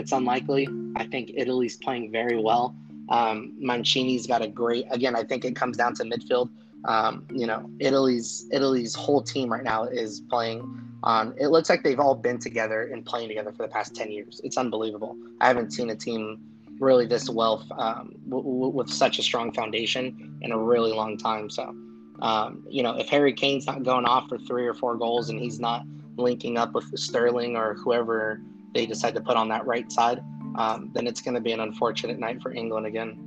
It's unlikely. I think Italy's playing very well. Um, Mancini's got a great. Again, I think it comes down to midfield. Um, you know, Italy's Italy's whole team right now is playing on. It looks like they've all been together and playing together for the past ten years. It's unbelievable. I haven't seen a team really this well um, w- w- with such a strong foundation in a really long time. So, um, you know, if Harry Kane's not going off for three or four goals and he's not linking up with Sterling or whoever they decide to put on that right side, um, then it's going to be an unfortunate night for England again.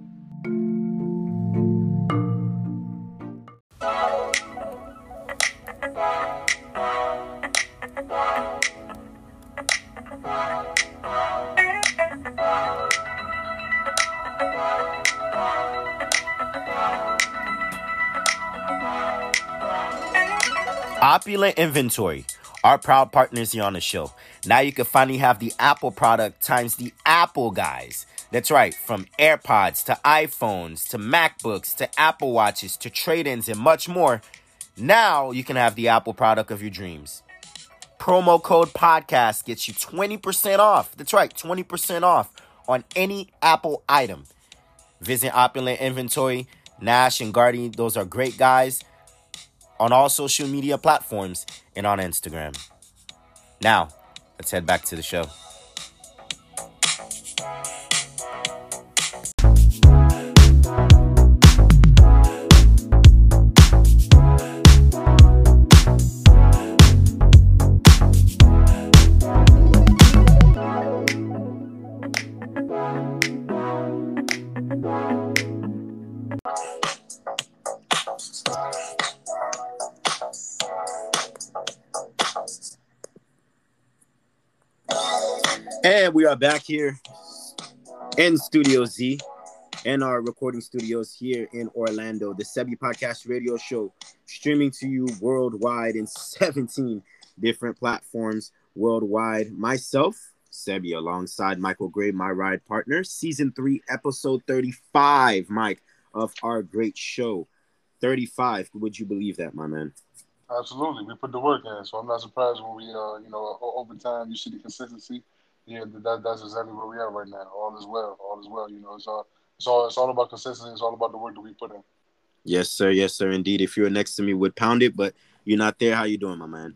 Opulent Inventory, our proud partners here on the show. Now you can finally have the Apple product times the Apple guys. That's right, from AirPods to iPhones to MacBooks to Apple Watches to trade ins and much more. Now you can have the Apple product of your dreams. Promo code podcast gets you 20% off. That's right, 20% off on any Apple item. Visit Opulent Inventory, Nash and Guardy. Those are great guys on all social media platforms and on Instagram. Now, let's head back to the show. Are back here in Studio Z in our recording studios here in Orlando. The Sebi Podcast Radio Show streaming to you worldwide in 17 different platforms worldwide. Myself, Sebi, alongside Michael Gray, my ride partner, season three, episode 35, Mike, of our great show. 35. Would you believe that, my man? Absolutely. We put the work in, so I'm not surprised when we, uh, you know, over time, you see the consistency yeah, that, that's exactly where we are right now. All is well. All is well. You know, it's all it's all it's all about consistency. It's all about the work that we put in. Yes, sir. Yes, sir. Indeed. If you were next to me, would pound it, but you're not there. How you doing, my man?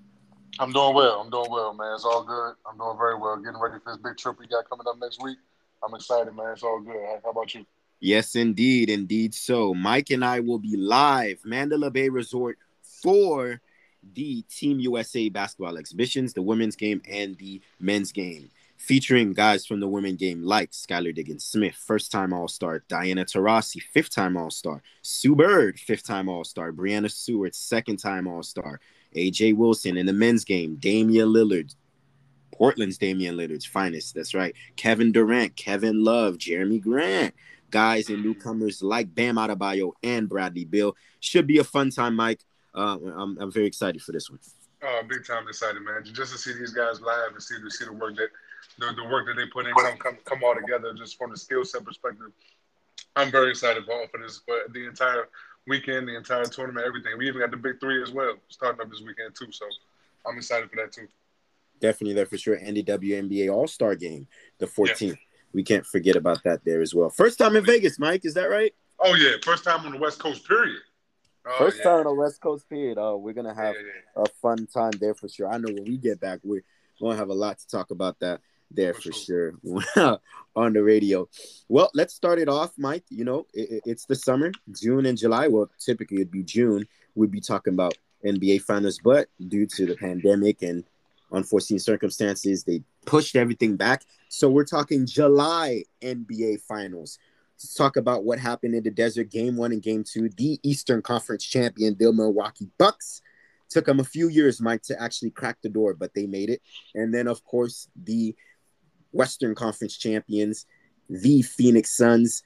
I'm doing well. I'm doing well, man. It's all good. I'm doing very well. Getting ready for this big trip we got coming up next week. I'm excited, man. It's all good. How about you? Yes, indeed, indeed. So, Mike and I will be live Mandalay Bay Resort for the Team USA basketball exhibitions, the women's game and the men's game featuring guys from the women game like Skylar Diggins Smith, first time All Star, Diana Taurasi, fifth time All Star, Sue Bird, fifth time All Star, Breanna Stewart, second time All Star, A'ja Wilson in the men's game, Damian Lillard, Portland's Damian Lillard's finest. That's right. Kevin Durant, Kevin Love, Jerami Grant, guys and newcomers like Bam Adebayo and Bradley Beal. Should be a fun time, Mike. Uh, I'm, I'm very excited for this one. Oh, big time excited, man! Just to see these guys live and see to see the work that the, the work that they put in come come come all together just from the skill set perspective. I'm very excited for, for this, but the entire weekend, the entire tournament, everything. We even got the big three as well starting up this weekend too. So I'm excited for that too. Definitely there for sure. And the WNBA All Star Game, the 14th. Yeah. We can't forget about that there as well. First time in Vegas, Mike. Is that right? Oh yeah, first time on the West Coast. Period. Oh, First yeah. time on the West Coast period. Oh, we're gonna have yeah, yeah. a fun time there for sure. I know when we get back, we're gonna have a lot to talk about that there for, for sure, sure. on the radio. Well, let's start it off, Mike. You know, it, it's the summer, June and July. Well, typically it'd be June. We'd be talking about NBA finals, but due to the pandemic and unforeseen circumstances, they pushed everything back. So we're talking July NBA finals. Let's talk about what happened in the desert game one and game two. The Eastern Conference champion, the Milwaukee Bucks, took them a few years, Mike, to actually crack the door, but they made it. And then, of course, the Western Conference champions, the Phoenix Suns,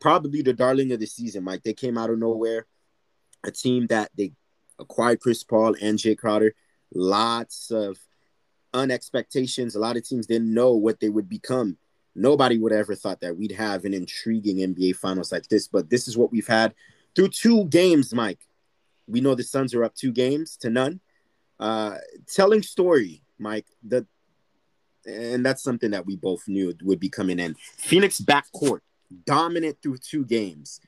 probably the darling of the season, Mike. They came out of nowhere, a team that they acquired Chris Paul and Jae Crowder. Lots of unexpectations. A lot of teams didn't know what they would become. Nobody would ever thought that we'd have an intriguing NBA finals like this, but this is what we've had through two games, Mike. We know the Suns are up two games to none. Uh, telling story, Mike. The and that's something that we both knew would be coming in. Phoenix backcourt dominant through two games.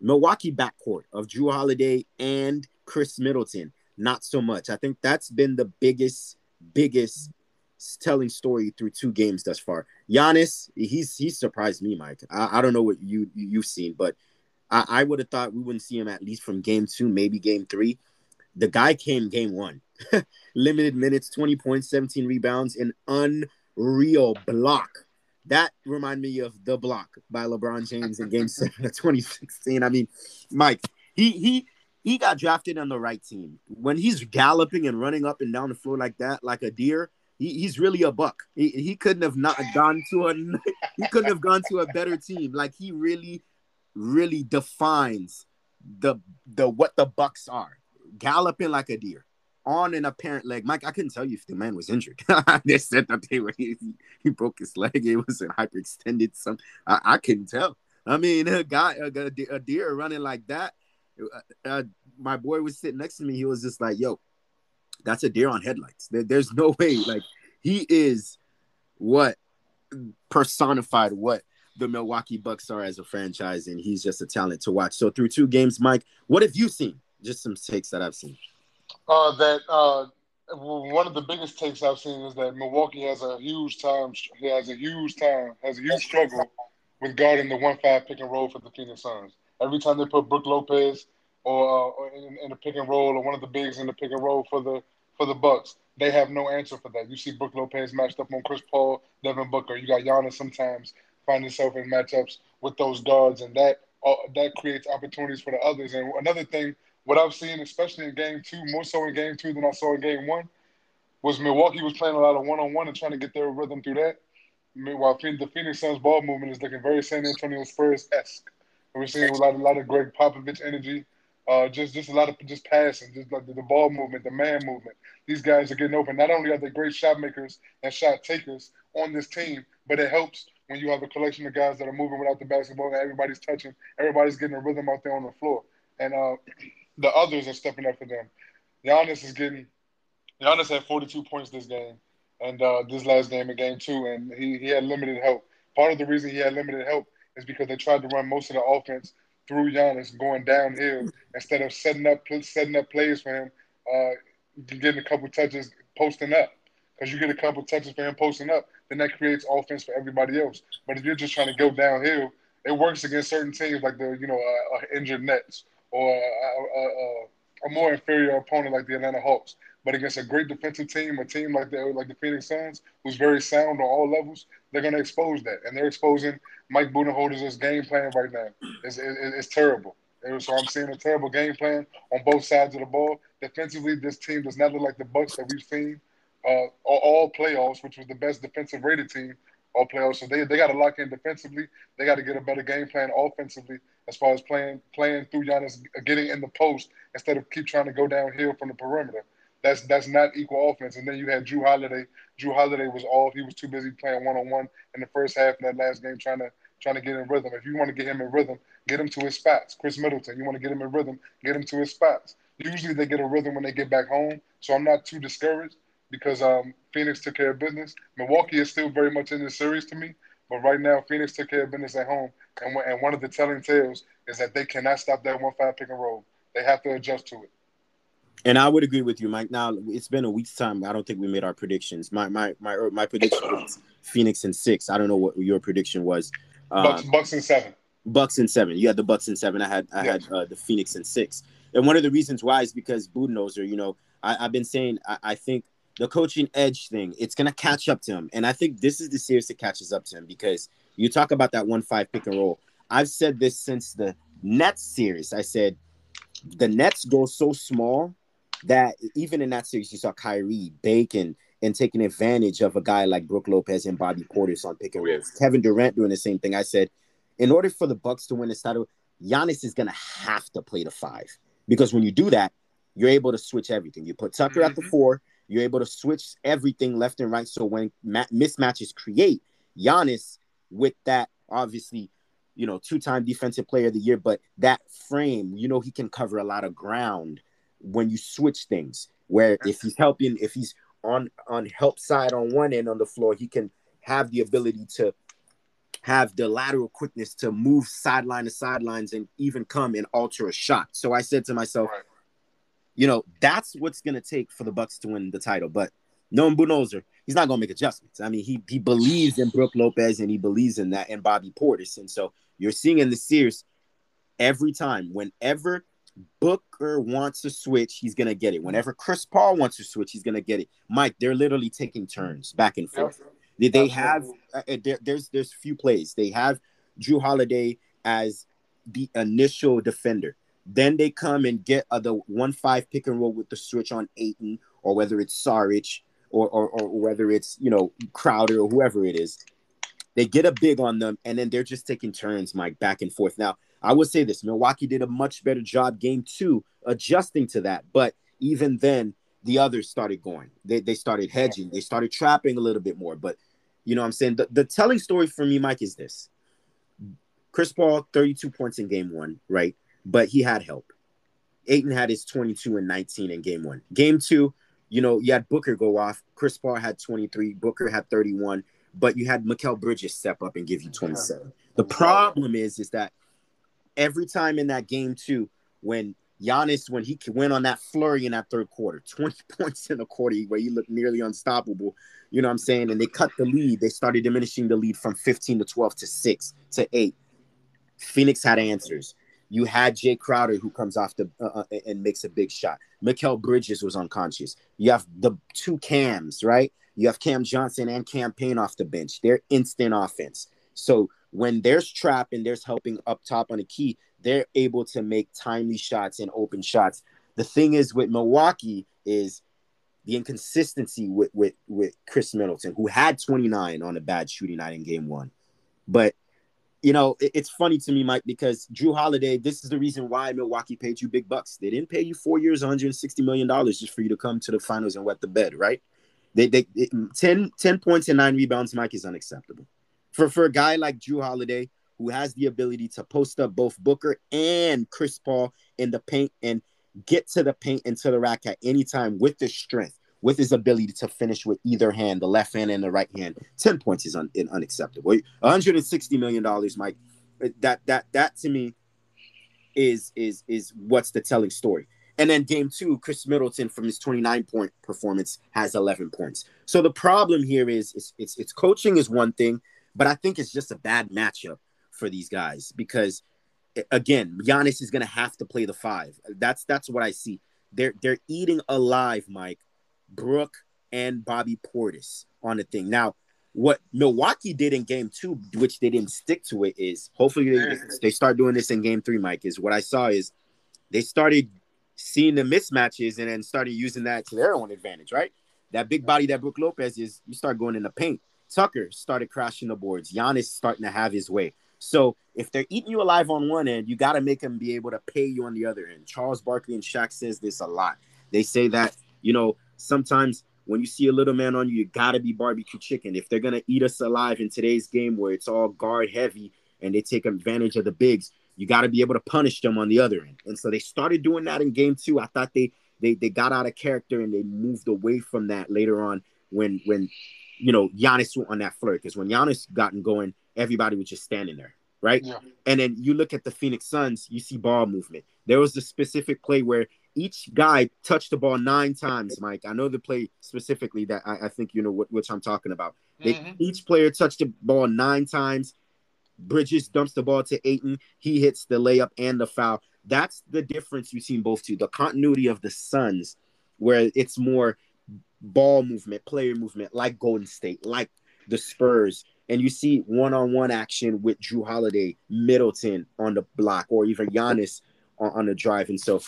Milwaukee backcourt of Jrue Holiday and Khris Middleton, not so much. I think that's been the biggest, biggest telling story through two games thus far. Giannis, he's he's surprised me, Mike. I, I don't know what you you've seen, but I, I would have thought we wouldn't see him at least from game two, maybe game three. The guy came game one, limited minutes, 20 points, 17 rebounds, an unreal block. That remind me of the block by LeBron James in game seven of 2016. I mean, Mike, he he he got drafted on the right team. When he's galloping and running up and down the floor like that, like a deer, he, he's really a buck. He, he couldn't have not gone to a he couldn't have gone to a better team. Like he really, really defines the the what the Bucks are. Galloping like a deer on an apparent leg. Mike, I couldn't tell you if the man was injured. they said that they were he, he broke his leg. It was a hyperextended. Some I, I couldn't tell. I mean, a guy, a, a deer running like that. Uh, uh, my boy was sitting next to me. He was just like, "Yo, that's a deer on headlights. There, there's no way. Like he is what personified what the Milwaukee Bucks are as a franchise, and he's just a talent to watch. So through two games, Mike, what have you seen? Just some takes that I've seen. Uh, that uh, one of the biggest takes I've seen is that Milwaukee has a huge time. He has a huge time, has a huge struggle with guarding the one-five pick and roll for the Phoenix Suns. Every time they put Brook Lopez or, uh, or in, in, the pick and roll, or one of the bigs in the pick and roll for the for the Bucks, they have no answer for that. You see Brook Lopez matched up on Chris Paul, Devin Booker. You got Giannis sometimes find himself in matchups with those guards, and that uh, that creates opportunities for the others. And another thing, what I've seen, especially in Game Two, more so in Game Two than I saw in Game One, was Milwaukee was playing a lot of one on one and trying to get their rhythm through that. Meanwhile, the Phoenix Suns ball movement is looking very San Antonio Spurs esque. We're seeing a lot, a lot of Gregg Popovich energy. Uh, just just a lot of just passing, just like the, the, ball movement, the man movement. These guys are getting open. Not only are they great shot makers and shot takers on this team, but it helps when you have a collection of guys that are moving without the basketball and everybody's touching, everybody's getting a rhythm out there on the floor, and uh, the others are stepping up for them. Giannis is getting. Giannis had 42 points this game, and uh, this last game in game two, and he, he had limited help. Part of the reason he had limited help is because they tried to run most of the offense through Giannis going downhill instead of setting up setting up plays for him, uh, getting a couple touches posting up. Because you get a couple for him posting up, then that creates offense for everybody else. But if you're just trying to go downhill, it works against certain teams like the you know uh, uh, injured Nets or a more inferior opponent like the Atlanta Hawks. But against a great defensive team, a team like the like the Phoenix Suns, who's very sound on all levels, they're going to expose that, and they're exposing Mike Budenholzer's game plan right now. It's, it, it's terrible. So I'm seeing a terrible game plan on both sides of the ball. Defensively, this team does not look like the Bucks that we've seen uh, all playoffs, which was the best defensive rated team all playoffs. So they, they got to lock in defensively. They got to get a better game plan offensively as far as playing playing through Giannis, getting in the post instead of keep trying to go downhill from the perimeter. That's that's not equal offense. And then you had Jrue Holiday. Jrue Holiday was off. He was too busy playing one on one in the first half in that last game, trying to trying to get in rhythm. If you want to get him in rhythm, get him to his spots. Khris Middleton, you want to get him in rhythm, get him to his spots. Usually they get a rhythm when they get back home, so I'm not too discouraged because um, Phoenix took care of business. Milwaukee is still very much in this series to me, but right now Phoenix took care of business at home, and, and one of the telling tales is that they cannot stop that one five pick and roll. They have to adjust to it. And I would agree with you, Mike. Now it's been a week's time. I don't think we made our predictions. My my my my prediction was Phoenix and six. I don't know what your prediction was. Bucks, um, Bucks and seven. Bucks and seven. You had the Bucks and seven. I had I yes. had uh, the Phoenix and six. And one of the reasons why is because Budenholzer. You know, I, have been saying I, I, think the coaching edge thing it's gonna catch up to him, and I think this is the series that catches up to him because you talk about that one five pick and roll. I've said this since the Nets series. I said the Nets go so small that even in that series, you saw Kyrie, Bacon, and taking advantage of a guy like Brook Lopez and Bobby Portis on pick and rolls. Kevin Durant doing the same thing. I said, in order for the Bucks to win this title, Giannis is gonna have to play the five because when you do that, you're able to switch everything. You put Tucker mm-hmm. at the mm-hmm. four, you're able to switch everything left and right. So when ma- mismatches create, Giannis with that obviously, you know, two-time defensive player of the year, but that frame, you know, he can cover a lot of ground when you switch things. where if he's helping, if he's on on help side on one end on the floor, he can have the ability to have the lateral quickness to move sideline to sidelines and even come and alter a shot. So I said to myself, right. You know, that's what's gonna take for the Bucks to win the title. But knowing Budenholzer, he's not gonna make adjustments. I mean, he he believes in Brook Lopez and he believes in that and Bobby Portis. And so you're seeing in the series every time, whenever Booker wants to switch, he's gonna get it. Whenever Chris Paul wants to switch, he's gonna get it. Mike, they're literally taking turns back and forth. They, they have uh, uh, there, there's there's few plays. They have Jrue Holiday as the initial defender. Then they come and get uh, the one five pick and roll with the switch on Ayton, or whether it's Saric, or, or or whether it's you know Crowder or whoever it is. They get a big on them, and then they're just taking turns, Mike, back and forth. Now, I would say this: Milwaukee did a much better job game two adjusting to that, but even then, the others started going. They, they started hedging. They started trapping a little bit more. But you know what I'm saying? The, the telling story for me, Mike, is this. Chris Paul, 32 points in game one, right? But he had help. Ayton had his 22 and 19 in game one. Game two, you know, you had Booker go off. Chris Paul had 23. Booker had 31. But you had Mikal Bridges step up and give you 27. The problem is, is that every time in that game two, when Giannis, when he went on that flurry in that third quarter, 20 points in a quarter where he looked nearly unstoppable. You know what I'm saying? And they cut the lead. They started diminishing the lead from 15 to 12 to 6 to 8. Phoenix had answers. You had Jae Crowder who comes off the uh, uh and makes a big shot. Mikal Bridges was unconscious. You have the two cams, right? You have Cam Johnson and Cam Payne off the bench. They're instant offense. So when there's trap and there's helping up top on a key, they're able to make timely shots and open shots. The thing is with Milwaukee is the inconsistency with with with Khris Middleton, who had 29 on a bad shooting night in game one. But you know, it, it's funny to me, Mike, because Jrue Holiday, this is the reason why Milwaukee paid you big bucks. They didn't pay you four years, 160 million dollars just for you to come to the finals and wet the bed, right? They, they, they 10, 10 points and nine rebounds, Mike, is unacceptable. For for a guy like Jrue Holiday, who has the ability to post up both Booker and Chris Paul in the paint and get to the paint and to the rack at any time with the strength, with his ability to finish with either hand, the left hand and the right hand. 10 points is un- unacceptable. 160 million dollars, Mike. That that that to me is is is what's the telling story. And then game two, Khris Middleton from his 29 point performance has 11 points. So the problem here is it's, it's, it's coaching is one thing, but I think it's just a bad matchup for these guys because again, Giannis is gonna have to play the five. That's that's what I see. They're they're eating alive, Mike, Brook and Bobby Portis on the thing. Now, what Milwaukee did in game two, which they didn't stick to it, is hopefully they, they start doing this in game three, Mike. Is what I saw is they started seeing the mismatches and then started using that to their own advantage, right? That big body that Brook Lopez is, you start going in the paint. Tucker started crashing the boards. Giannis starting to have his way. So if they're eating you alive on one end, you got to make them be able to pay you on the other end. Charles Barkley and Shaq says this a lot. They say that you know sometimes when you see a little man on you, you got to be barbecue chicken. If they're gonna eat us alive in today's game where it's all guard heavy and they take advantage of the bigs, you got to be able to punish them on the other end. And so they started doing that in game two. I thought they they they got out of character and they moved away from that later on when when you know Giannis went on that flirt because when Giannis gotten going, everybody was just standing there, right? Yeah. And then you look at the Phoenix Suns, you see ball movement. There was a specific play where each guy touched the ball nine times, Mike. I know the play specifically that I, I think you know what, which I'm talking about. They, mm-hmm. Each player touched the ball nine times. Bridges dumps the ball to Ayton. He hits the layup and the foul. That's the difference between both two. The continuity of the Suns, where it's more ball movement, player movement, like Golden State, like the Spurs, and you see one-on-one action with Jrue Holiday, Middleton on the block, or even Giannis on, on the drive. And so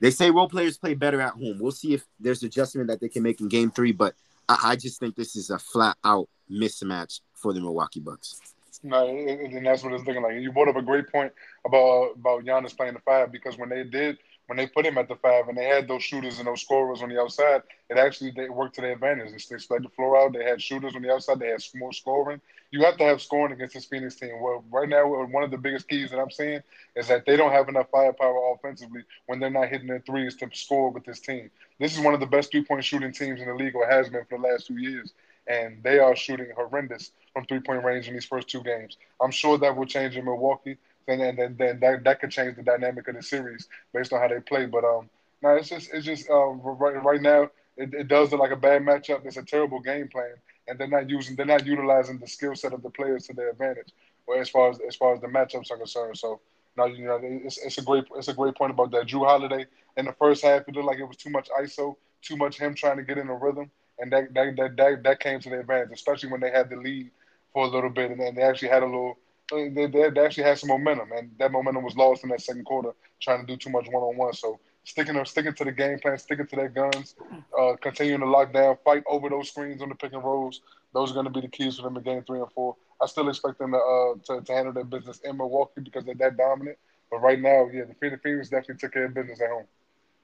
they say role players play better at home. We'll see if there's adjustment that they can make in game three, but I, I just think this is a flat out mismatch for the Milwaukee Bucks. No, and that's what it's looking like. You brought up a great point about about Giannis playing the five because when they did when they put him at the five and they had those shooters and those scorers on the outside, it actually they worked to their advantage. They spread the floor out. They had shooters on the outside. They had more scoring. You have to have scoring against this Phoenix team. Well, right now, uh, one of the biggest keys that I'm seeing is that they don't have enough firepower offensively when they're not hitting their threes to score with this team. This is one of the best three point shooting teams in the league, or has been for the last two years. And they are shooting horrendous from three point range in these first two games. I'm sure that will change in Milwaukee then and then, then that, that could change the dynamic of the series based on how they play. But um, no, it's just it's just um, right right now it, it does look like a bad matchup. It's a terrible game plan, and they're not using they're not utilizing the skill set of the players to their advantage. Well, as far as as far as the matchups are concerned, so now you know it's, it's a great it's a great point about that. Jrue Holiday in the first half it looked like it was too much ISO, too much him trying to get in a rhythm, and that that that that, that came to their advantage, especially when they had the lead for a little bit, and then they actually had a little they, they, they actually had some momentum, and that momentum was lost in that second quarter trying to do too much one on one. So sticking sticking to the game plan, sticking to their guns, uh, continuing to lock down, fight over those screens on the pick and rolls. Those are going to be the keys for them in game three and four. I still expect them to, uh, to, to handle their business in Milwaukee because they're that dominant. But right now, yeah, the Phoenix definitely took care of business at home.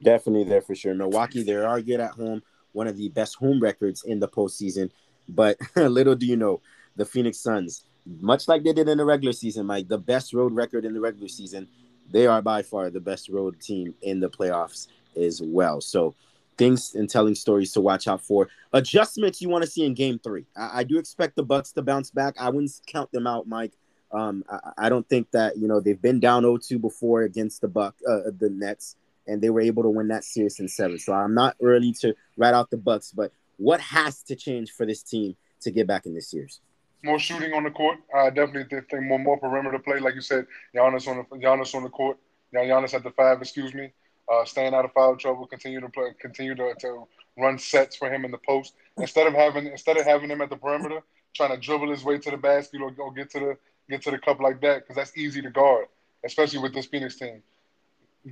Definitely there for sure. Milwaukee, they are good at home. One of the best home records in the postseason. But little do you know, the Phoenix Suns much like they did in the regular season, Mike, the best road record in the regular season, they are by far the best road team in the playoffs as well. So things and telling stories to watch out for. Adjustments you want to see in game three. I, I do expect the Bucks to bounce back. I wouldn't count them out, Mike. Um, I, I, don't think that, you know, they've been down 0-2 before against the Buck uh, the Nets, and they were able to win that series in seven. So I'm not early to write out the Bucks, but what has to change for this team to get back in this series? More shooting on the court. I definitely think more more perimeter play, like you said. Giannis on the Giannis on the court. Giannis at the five, excuse me. Uh, staying out of foul trouble. Continue to play. Continue to, to run sets for him in the post instead of having instead of having him at the perimeter trying to dribble his way to the basket or, or get to the get to the cup like that because that's easy to guard, especially with this Phoenix team.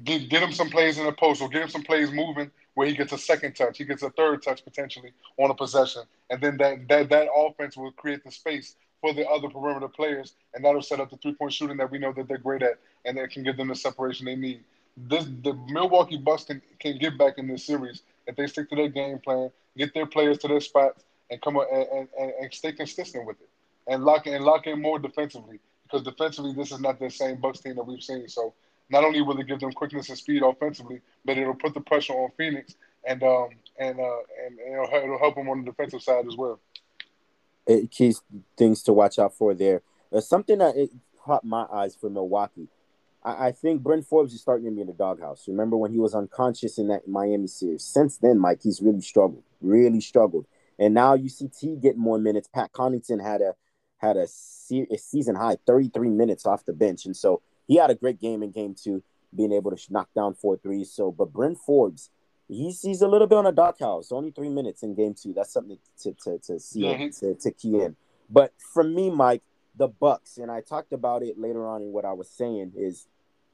Get, get him some plays in the post or get him some plays moving where he gets a second touch, he gets a third touch potentially on a possession, and then that that that offense will create the space for the other perimeter players, and that'll set up the three point shooting that we know that they're great at, and that can give them the separation they need. This the Milwaukee Bucks can, can get back in this series if they stick to their game plan, get their players to their spots, and come up and, and, and stay consistent with it, and lock and lock in more defensively because defensively this is not the same Bucks team that we've seen. So not only will it give them quickness and speed offensively, but it'll put the pressure on Phoenix and um and uh and, it'll, it'll, help them on the defensive side as well. It keys things to watch out for there. Something that it caught my eyes for Milwaukee. I, I think Bryn Forbes is starting to be in the doghouse. Remember when he was unconscious in that Miami series? Since then, Mike, he's really struggled, really struggled. And now you see T getting more minutes. Pat Connaughton had a had a, se- a season high 33 minutes off the bench, and so he had a great game in game two, being able to knock down four threes. So, but Bryn Forbes, he's he's a little bit on a dark house. Only three minutes in game two. That's something to to to see yeah. to, to key in. But for me, Mike, the Bucks, and I talked about it later on in what I was saying is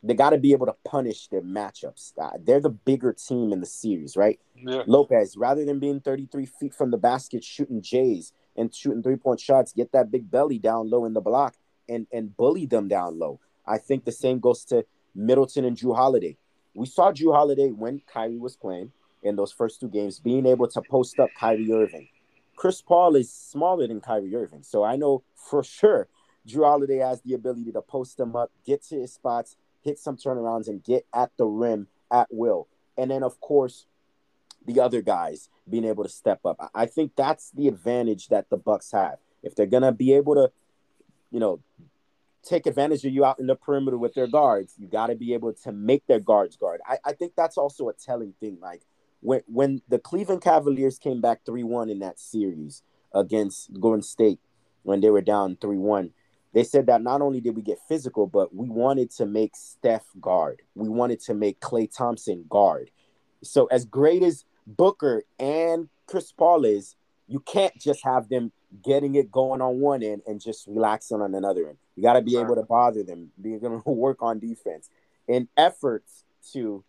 they got to be able to punish their matchups. Uh, they're the bigger team in the series, right? Yeah. Lopez, rather than being 33 feet from the basket shooting Jays and shooting three point shots, get that big belly down low in the block and and bully them down low. I think the same goes to Middleton and Jrue Holiday. We saw Jrue Holiday when Kyrie was playing in those first two games, being able to post up Kyrie Irving. Chris Paul is smaller than Kyrie Irving, so I know for sure Jrue Holiday has the ability to post him up, get to his spots, hit some turnarounds, and get at the rim at will. And then, of course, the other guys being able to step up. I think that's the advantage that the Bucks have. If they're gonna be able to, you know, take advantage of you out in the perimeter with their guards. You got to be able to make their guards guard. I, I think that's also a telling thing. Like when when the Cleveland Cavaliers came back three one in that series against Golden State when they were down three one, they said that not only did we get physical, but we wanted to make Steph guard. We wanted to make Klay Thompson guard. So as great as Booker and Chris Paul is, you can't just have them getting it going on one end and just relaxing on another end. You got to be able to bother them, be able to work on defense in efforts to,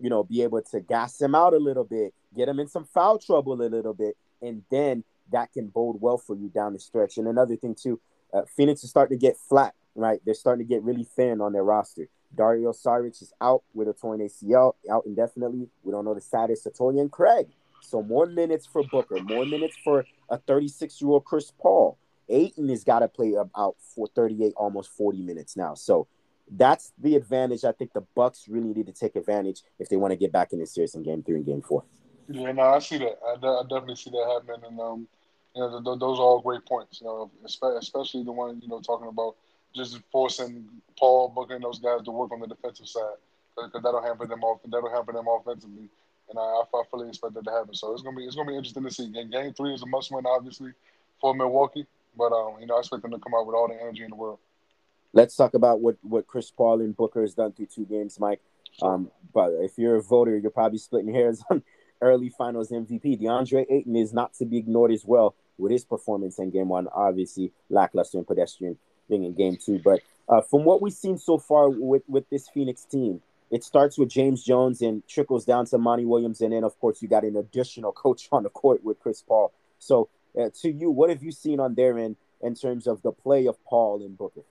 you know, be able to gas them out a little bit, get them in some foul trouble a little bit, and then that can bode well for you down the stretch. And another thing too, uh, Phoenix is starting to get flat, right? They're starting to get really thin on their roster. Dario Saric is out with a torn ACL, out indefinitely. We don't know the status of Torrey Craig. So more minutes for Booker, more minutes for a 36 year old Chris Paul. Ayton has got to play about for 38, almost 40 minutes now. So that's the advantage. I think the Bucks really need to take advantage if they want to get back in the series in Game Three and Game Four. Yeah, no, I see that. I, I definitely see that happening, and um, you know, those are all great points. You know, especially the one you know talking about just forcing Paul Booker and those guys to work on the defensive side because that'll hamper them off. That'll hamper them offensively, and I, I fully expect that to happen. So it's gonna be it's gonna be interesting to see. Game, game three is a must win, obviously, for Milwaukee, but um, you know, I expect them to come out with all the energy in the world. Let's talk about what what Chris Paul and Booker has done through two games, Mike. Um, but if you're a voter, you're probably splitting hairs on early finals MVP. DeAndre Ayton is not to be ignored as well with his performance in game one, obviously lackluster and pedestrian being in game two. But uh, from what we've seen so far with, with this Phoenix team, it starts with James Jones and trickles down to Monty Williams. And then, of course, you got an additional coach on the court with Chris Paul. So, uh, to you, what have you seen on their end in terms of the play of Paul and Booker?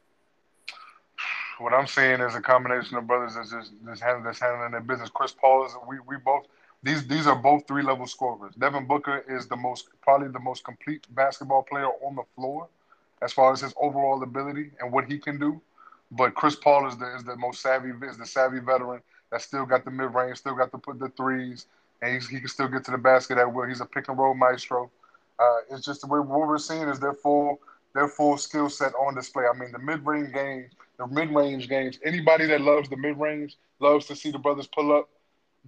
What I'm seeing is a combination of brothers that's just, just handling, that's handling their business. Chris Paul is we, we both these these are both three level scorers. Devin Booker is the most probably the most complete basketball player on the floor as far as his overall ability and what he can do. But Chris Paul is the is the most savvy is the savvy veteran that still got the mid range, still got to put the threes, and he can still get to the basket at will. He's a pick and roll maestro. Uh, it's just the way what we're seeing is their full their full skill set on display. I mean, the mid range games, the mid range games. Anybody that loves the mid range loves to see the brothers pull up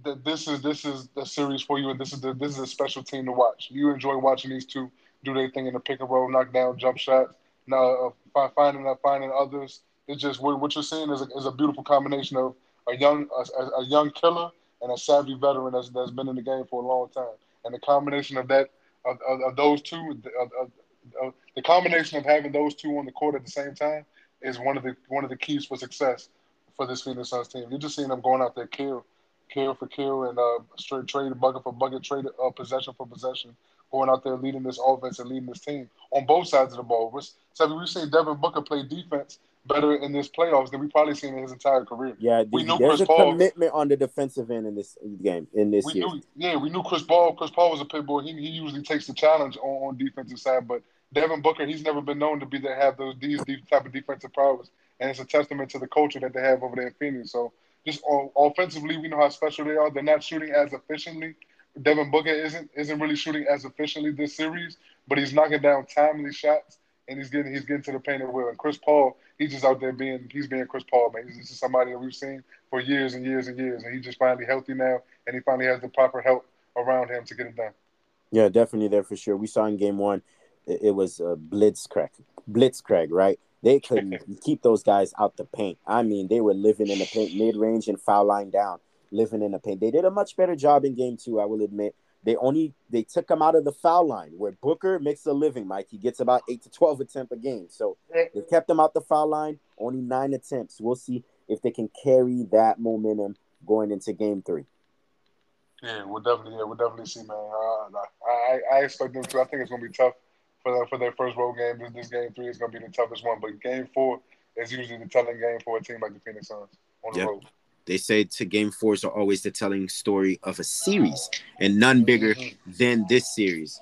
that this is this is the series for you, and this is the, this is a special team to watch. You enjoy watching these two do their thing in the pick and roll, knock down jump shots, now uh, finding uh, finding others. It's just what, what you're seeing is a, is a beautiful combination of a young a, a, young killer and a savvy veteran that's, that's been in the game for a long time. And the combination of that of, of, of those two, of, the combination of having those two on the court at the same time is one of the one of the keys for success for this Phoenix Suns team. You're just seeing them going out there kill kill for kill and uh, straight trade bucket for bucket, trade uh, possession for possession, going out there leading this offense and leading this team on both sides of the ball. So we've seen Devin Booker play defense better in this playoffs than we probably seen in his entire career. Yeah, we knew there's Chris a Paul, commitment on the defensive end in this game in this year. yeah, we knew Chris Paul. Chris Paul was a pit bull. He, he usually takes the challenge on, on defensive side, but Devin Booker, he's never been known to be that have those these, these type of defensive powers, and it's a testament to the culture that they have over there in Phoenix. So just offensively, we know how special they are. They're not shooting as efficiently. Devin Booker isn't isn't really shooting as efficiently this series, but he's knocking down timely shots and he's getting he's getting to the paint at will. And Chris Paul, he's just out there being he's being Chris Paul, man. He's just somebody that we've seen for years and years and years, and he's just finally healthy now, and he finally has the proper help around him to get it done. Yeah, definitely there for sure. We saw in game one, it, it was a blitzkrieg, blitzkrieg, right? They couldn't keep those guys out the paint. I mean, they were living in the paint, mid range and foul line down, living in the paint. They did a much better job in game two, I will admit. They only they took him out of the foul line where Booker makes a living, Mike. He gets about eight to twelve attempts a game. So they kept him out the foul line, only nine attempts. We'll see if they can carry that momentum going into game three. Yeah, we'll definitely, yeah, we'll definitely see, man. Uh, I, I expect them to. I think it's gonna be tough for them for their first road game. This, this game three is going to be the toughest one, but game four is usually the telling game for a team like the Phoenix Suns on the yep. road. They say to game fours are always the telling story of a series, and none bigger mm-hmm. than this series.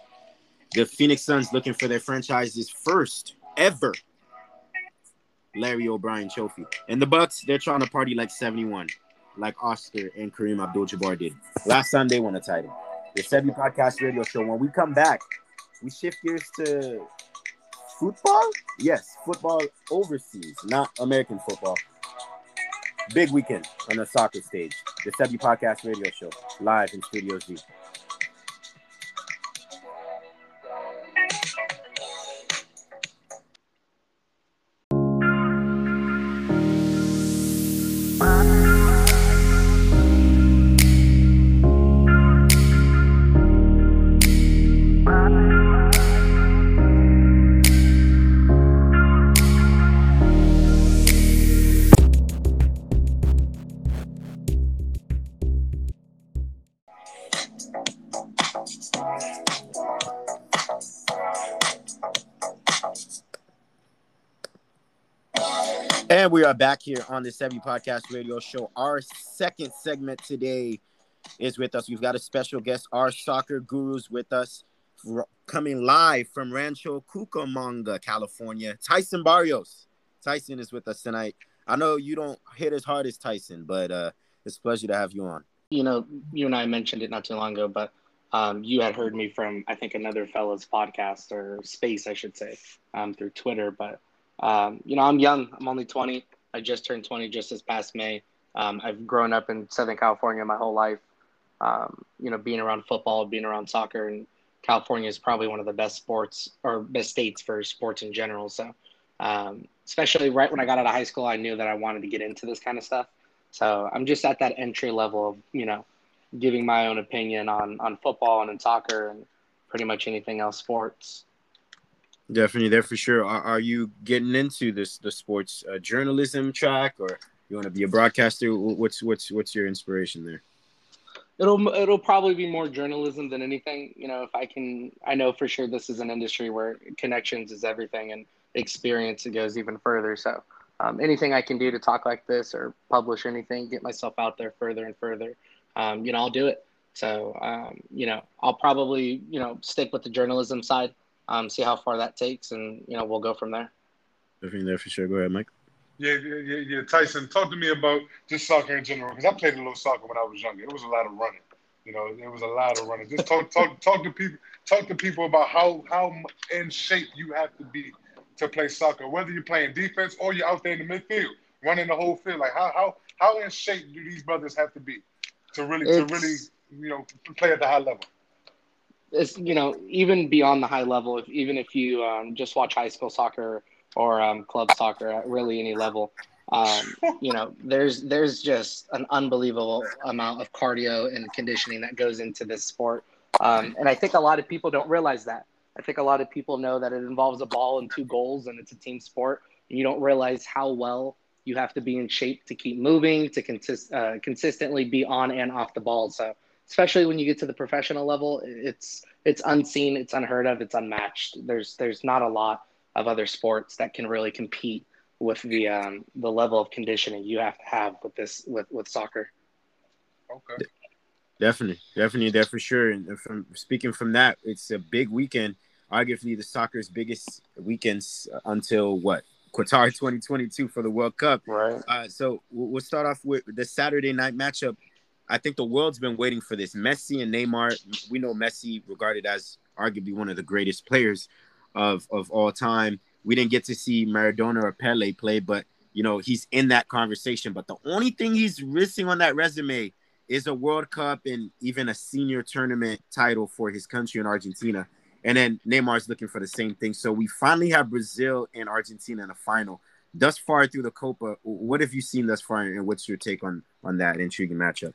The Phoenix Suns looking for their franchise's first ever Larry O'Brien trophy, and the Bucks they're trying to party like '71, like Oscar and Kareem Abdul-Jabbar did last time they won a title. The Sebi Podcast Radio Show. When we come back, we shift gears to football. Yes, football overseas, not American football. Big weekend on the soccer stage. The Sebi Podcast Radio Show, live in Studio Z. And we are back here on the Sebi Podcast Radio Show. Our second segment today is with us. We've got a special guest, our soccer gurus, with us, coming live from Rancho Cucamonga, California. Tyson Barrios. Tyson is with us tonight. I know you don't hit as hard as Tyson, but uh, it's a pleasure to have you on. You know, you and I mentioned it not too long ago, but um, you had heard me from I think another fellow's podcast or space, I should say, um, through Twitter. But um, you know, I'm young. I'm only 20. I just turned 20 just this past May. Um, I've grown up in Southern California my whole life. Um, you know, being around football, being around soccer, and California is probably one of the best sports or best states for sports in general. So, um, especially right when I got out of high school, I knew that I wanted to get into this kind of stuff. So I'm just at that entry level of, you know, giving my own opinion on, on football and in soccer and pretty much anything else sports. Definitely there for sure. Are, are you getting into this, the sports uh, journalism track or you want to be a broadcaster? What's, what's, what's your inspiration there? It'll, it'll probably be more journalism than anything. You know, if I can, I know for sure this is an industry where connections is everything and experience it goes even further. So um, anything I can do to talk like this or publish anything, get myself out there further and further, um, you know, I'll do it. So, um, you know, I'll probably, you know, stick with the journalism side, um, see how far that takes, and, you know, we'll go from there. Definitely there for sure. Go ahead, Mike. Yeah, yeah, yeah, Tyson, talk to me about just soccer in general because I played a little soccer when I was younger. It was a lot of running. You know, it was a lot of running. Just talk, talk, talk to people. Talk to people about how how in shape you have to be to play soccer, whether you're playing defense or you're out there in the midfield, running the whole field. Like how how how in shape do these brothers have to be to really it's, to really you know play at the high level? It's you know even beyond the high level. If even if you um, just watch high school soccer or um, club soccer at really any level, um, you know there's there's just an unbelievable amount of cardio and conditioning that goes into this sport. Um, and I think a lot of people don't realize that. I think a lot of people know that it involves a ball and two goals and it's a team sport. And you don't realize how well you have to be in shape to keep moving, to consist, uh, consistently be on and off the ball. So, especially when you get to the professional level, it's it's unseen, it's unheard of, it's unmatched. There's there's not a lot of other sports that can really compete with the um, the level of conditioning you have to have with this with with soccer. Okay. Definitely, definitely there for sure. And from speaking from that, it's a big weekend. Arguably the soccer's biggest weekends until what Qatar 2022 for the World Cup. Right. Uh, so we'll start off with the Saturday night matchup. I think the world's been waiting for this. Messi and Neymar. We know Messi regarded as arguably one of the greatest players of of all time. We didn't get to see Maradona or Pele play, but you know he's in that conversation. But the only thing he's missing on that resume is a World Cup and even a senior tournament title for his country in Argentina. And then Neymar's looking for the same thing. So we finally have Brazil and Argentina in the final. Thus far through the Copa, what have you seen thus far, and what's your take on on that intriguing matchup?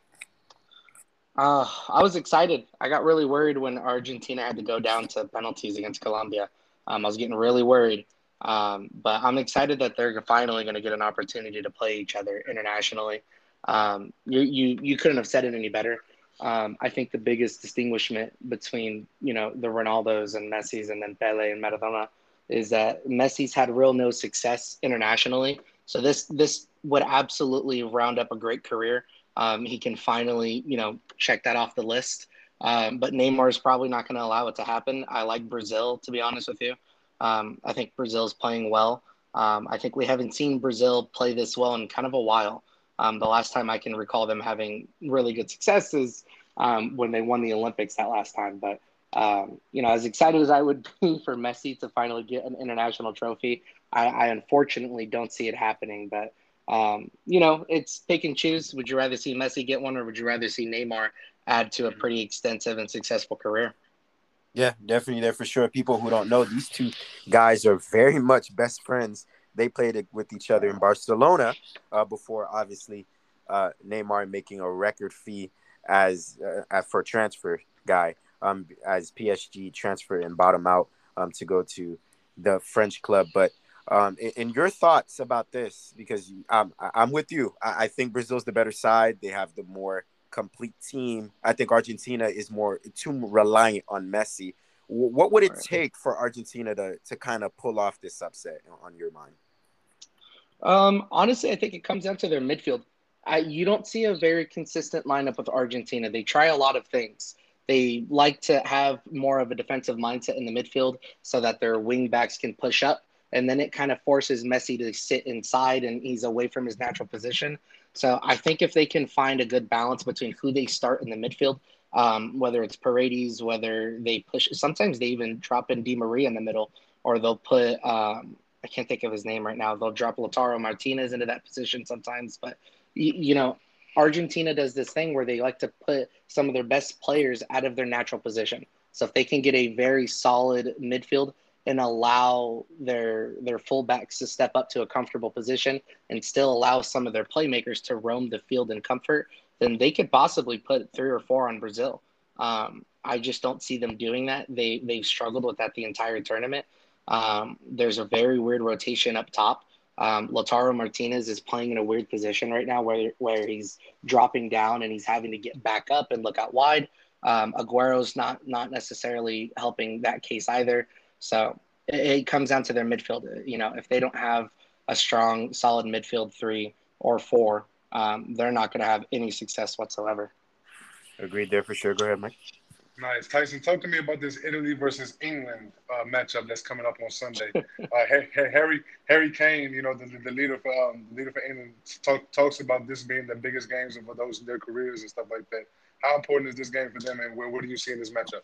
Uh, I was excited. I got really worried when Argentina had to go down to penalties against Colombia. Um, I was getting really worried. Um, but I'm excited that they're finally going to get an opportunity to play each other internationally. Um, you, you, you couldn't have said it any better. Um, I think the biggest distinguishment between, you know, the Ronaldos and Messi's and then Pele and Maradona is that Messi's had real no success internationally. So this, this would absolutely round up a great career. Um, he can finally, you know, check that off the list. Um, but Neymar is probably not going to allow it to happen. I like Brazil, to be honest with you. Um, I think Brazil is playing well. Um, I think we haven't seen Brazil play this well in kind of a while. Um, the last time I can recall them having really good success is um, when they won the Olympics that last time. But you know, as excited as I would be for Messi to finally get an international trophy, I, I unfortunately don't see it happening. But um, you know, it's pick and choose. Would you rather see Messi get one, or would you rather see Neymar add to a pretty extensive and successful career? Yeah, definitely there for sure. People who don't know, these two guys are very much best friends they played with each other in Barcelona uh, before, obviously, uh, Neymar making a record fee as uh, for transfer guy um, as PSG transfer and bottom out um, to go to the French club. But um, in, in, your thoughts about this, because um, I'm with you, I, I think Brazil's the better side. They have the more complete team. I think Argentina is more too reliant on Messi. What would it take for Argentina to to kind of pull off this upset on your mind? Um, honestly, I think it comes down to their midfield. I, you don't see a very consistent lineup with Argentina. They try a lot of things. They like to have more of a defensive mindset in the midfield so that their wing backs can push up. And then it kind of forces Messi to sit inside and he's away from his natural position. So I think if they can find a good balance between who they start in the midfield, um, whether it's Paredes, whether they push, sometimes they even drop in Di Maria in the middle, or they'll put, um, I can't think of his name right now. They'll drop Lautaro Martinez into that position sometimes. But, you, you know, Argentina does this thing where they like to put some of their best players out of their natural position. So if they can get a very solid midfield and allow their their fullbacks to step up to a comfortable position and still allow some of their playmakers to roam the field in comfort, then they could possibly put three or four on Brazil. Um, I just don't see them doing that. They they've struggled with that the entire tournament. Um, there's a very weird rotation up top. Um, Lautaro Martinez is playing in a weird position right now where, where he's dropping down and he's having to get back up and look out wide. Um, Aguero's not not necessarily helping that case either. So it, it, comes down to their midfield. You know, if they don't have a strong, solid midfield three or four, um, they're not going to have any success whatsoever. Agreed there for sure. Go ahead, Mike. Nice, Tyson. Talk to me about this Italy versus England uh, matchup that's coming up on Sunday. Uh, Harry Harry Kane, you know the, the leader for um, leader for England, talk, talks about this being the biggest games of those their careers and stuff like that. How important is this game for them, and where, what do you see in this matchup?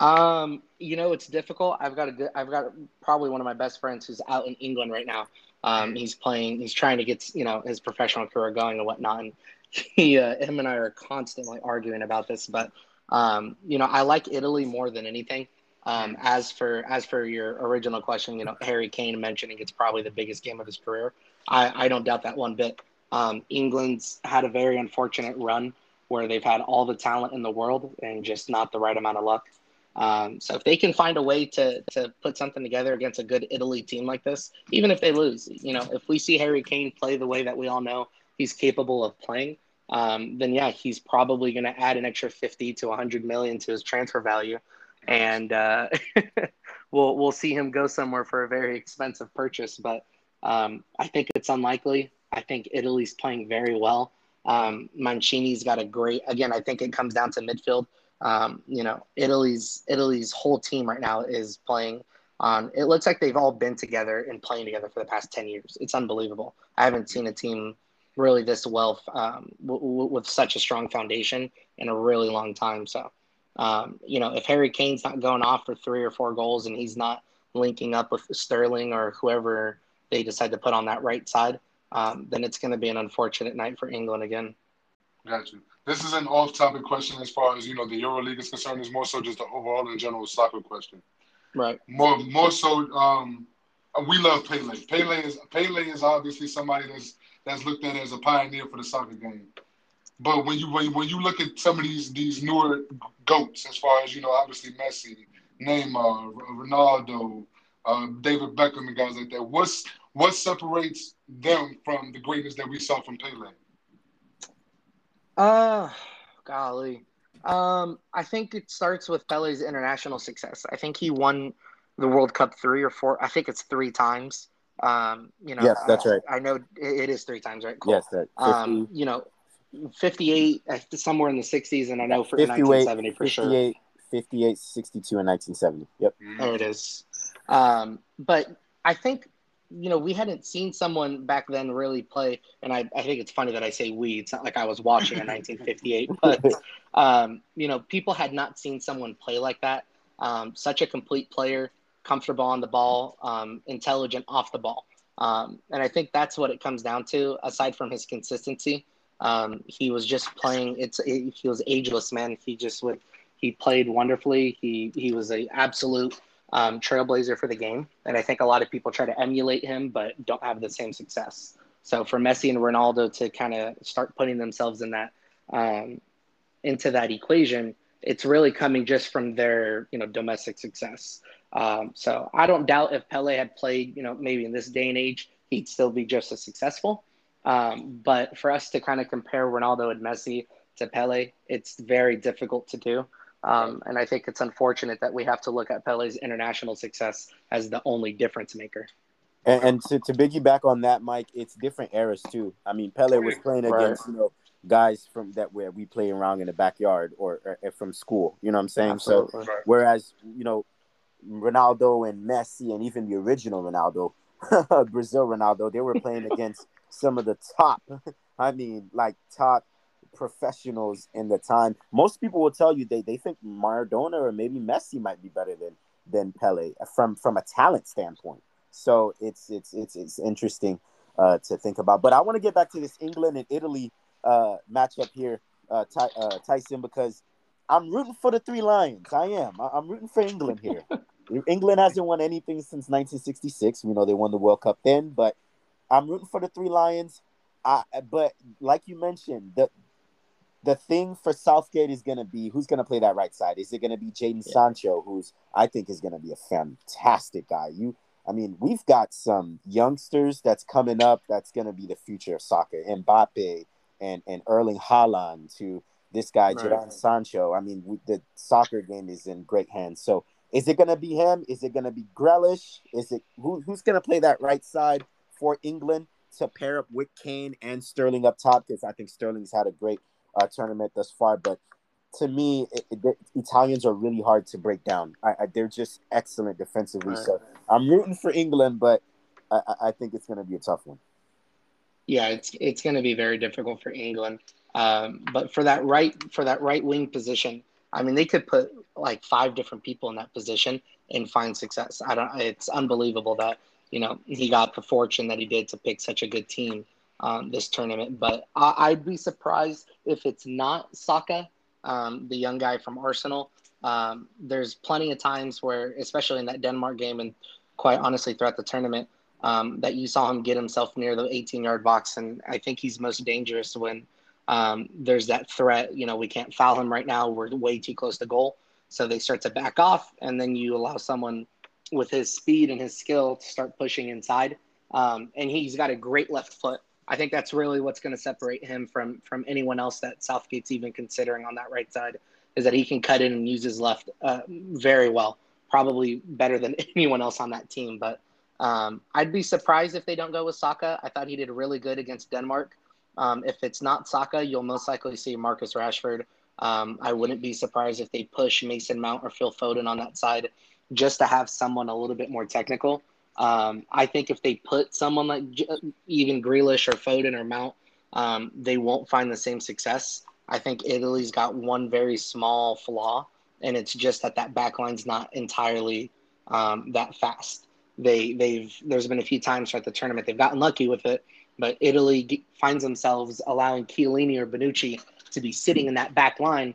Um, you know, it's difficult. I've got a good, I've got probably one of my best friends who's out in England right now. Um, mm-hmm. he's playing, he's trying to get, you know, his professional career going and whatnot. And he, uh, him and I are constantly arguing about this, but um, you know, I like Italy more than anything. Um, as for as for your original question, you know, Harry Kane mentioning it's probably the biggest game of his career. I, I don't doubt that one bit. Um, England's had a very unfortunate run where they've had all the talent in the world and just not the right amount of luck. Um, so if they can find a way to to put something together against a good Italy team like this, even if they lose, you know, if we see Harry Kane play the way that we all know he's capable of playing, um, then yeah, he's probably going to add an extra 50 to 100 million to his transfer value. And uh, we'll, we'll see him go somewhere for a very expensive purchase. But um, I think it's unlikely. I think Italy's playing very well. Um, Mancini's got a great, again, I think it comes down to midfield. Um, you know, Italy's Italy's whole team right now is playing on. It looks like they've all been together and playing together for the past ten years. It's unbelievable. I haven't seen a team really this well um, w- w- with such a strong foundation in a really long time. So, um, you know, if Harry Kane's not going off for three or four goals and he's not linking up with Sterling or whoever they decide to put on that right side, um, then it's going to be an unfortunate night for England again. Gotcha. This is an off-topic question as far as you know the EuroLeague is concerned. It's more so just the overall and general soccer question. Right. More, more so. Um, we love Pele. Pele is Pele is obviously somebody that's that's looked at as a pioneer for the soccer game. But when you when, you, when you look at some of these these newer goats, as far as you know, obviously Messi, Neymar, Ronaldo, uh, David Beckham, and guys like that, what's what separates them from the greatness that we saw from Pele? Uh, golly. Um, I think it starts with Pele's international success. I think he won the World Cup three or four. I think it's three times. Um, you know, yes, that's right. I, I know it is three times, right? Cool. Yes, that. 50, um, you know, 58 uh, somewhere in the 60s, and I know for 1970 for 58, sure. 58, 62, and 1970. Yep. There it is. Um, but I think you know, we hadn't seen someone back then really play, and I, I think it's funny that I say we. It's not like I was watching in 1958, but um, you know, people had not seen someone play like that. Um, such a complete player, comfortable on the ball, um, intelligent off the ball. Um, and I think that's what it comes down to. Aside from his consistency, um, he was just playing. It's it, he was ageless, man. He just would. He played wonderfully. He he was a absolute um, trailblazer for the game, and I think a lot of people try to emulate him, but don't have the same success. So for Messi and Ronaldo to kind of start putting themselves in that um, into that equation, it's really coming just from their you know domestic success. Um, so I don't doubt if Pele had played, you know, maybe in this day and age, he'd still be just as successful. Um, but for us to kind of compare Ronaldo and Messi to Pele, it's very difficult to do. Um, and I think it's unfortunate that we have to look at Pele's international success as the only difference maker. And, and to, to piggyback on that, Mike, it's different eras too. I mean, Pele was playing Right. against you know guys from that where we play around in the backyard or, or from school. You know what I'm saying? So Absolutely. Right. whereas you know Ronaldo and Messi and even the original Ronaldo, Brazil Ronaldo, they were playing against some of the top. I mean, like top professionals in the time. Most people will tell you they, they think Maradona or maybe Messi might be better than than Pele from from a talent standpoint. So it's it's it's it's interesting uh, to think about. But I want to get back to this England and Italy uh, matchup here, uh, Ty, uh, Tyson, because I'm rooting for the three Lions. I am. I- I'm rooting for England here. England hasn't won anything since 1966. We know they won the World Cup then, but I'm rooting for the three Lions. I, but like you mentioned, the the thing for Southgate is going to be who's going to play that right side. Is it going to be Jadon Yeah. Sancho, who's I think is going to be a fantastic guy. You, I mean, we've got some youngsters that's coming up. That's going to be the future of soccer. Mbappe and and Erling Haaland to this guy Right. Jadon Sancho. I mean, we, the soccer game is in great hands. So, is it going to be him? Is it going to be Grealish? Is it who, who's going to play that right side for England to pair up with Kane and Sterling up top? Because I think Sterling's had a great uh, tournament thus far. But to me, it, it- the Italians are really hard to break down. I, I, they're just excellent defensively. Right. So I'm rooting for England, but I, I- I think it's going to be a tough one. Yeah, it's it's going to be very difficult for England. Um, but for that right for that right wing position, I mean, they could put like five different people in that position and find success. I don't. It's unbelievable that you know he got the fortune that he did to pick such a good team um, this tournament. But I, I'd be surprised if it's not Saka, um, the young guy from Arsenal. Um, there's plenty of times where, especially in that Denmark game, and quite honestly throughout the tournament, um, that you saw him get himself near the 18 yard box. And I think he's most dangerous when um, there's that threat. You know, we can't foul him right now. We're way too close to goal. So they start to back off, and then you allow someone with his speed and his skill to start pushing inside. Um, and he's got a great left foot. I think that's really what's going to separate him from from anyone else that Southgate's even considering on that right side is that he can cut in and use his left uh, very well, probably better than anyone else on that team. But um, I'd be surprised if they don't go with Saka. I thought he did really good against Denmark. Um, if it's not Saka, you'll most likely see Marcus Rashford. Um, I wouldn't be surprised if they push Mason Mount or Phil Foden on that side just to have someone a little bit more technical. Um, I think if they put someone like even Grealish or Foden or Mount, um, they won't find the same success. I think Italy's got one very small flaw, and it's just that that backline's not entirely um, that fast. They they've there's been a few times throughout the tournament they've gotten lucky with it, but Italy g- finds themselves allowing Chiellini or Bonucci to be sitting in that back line.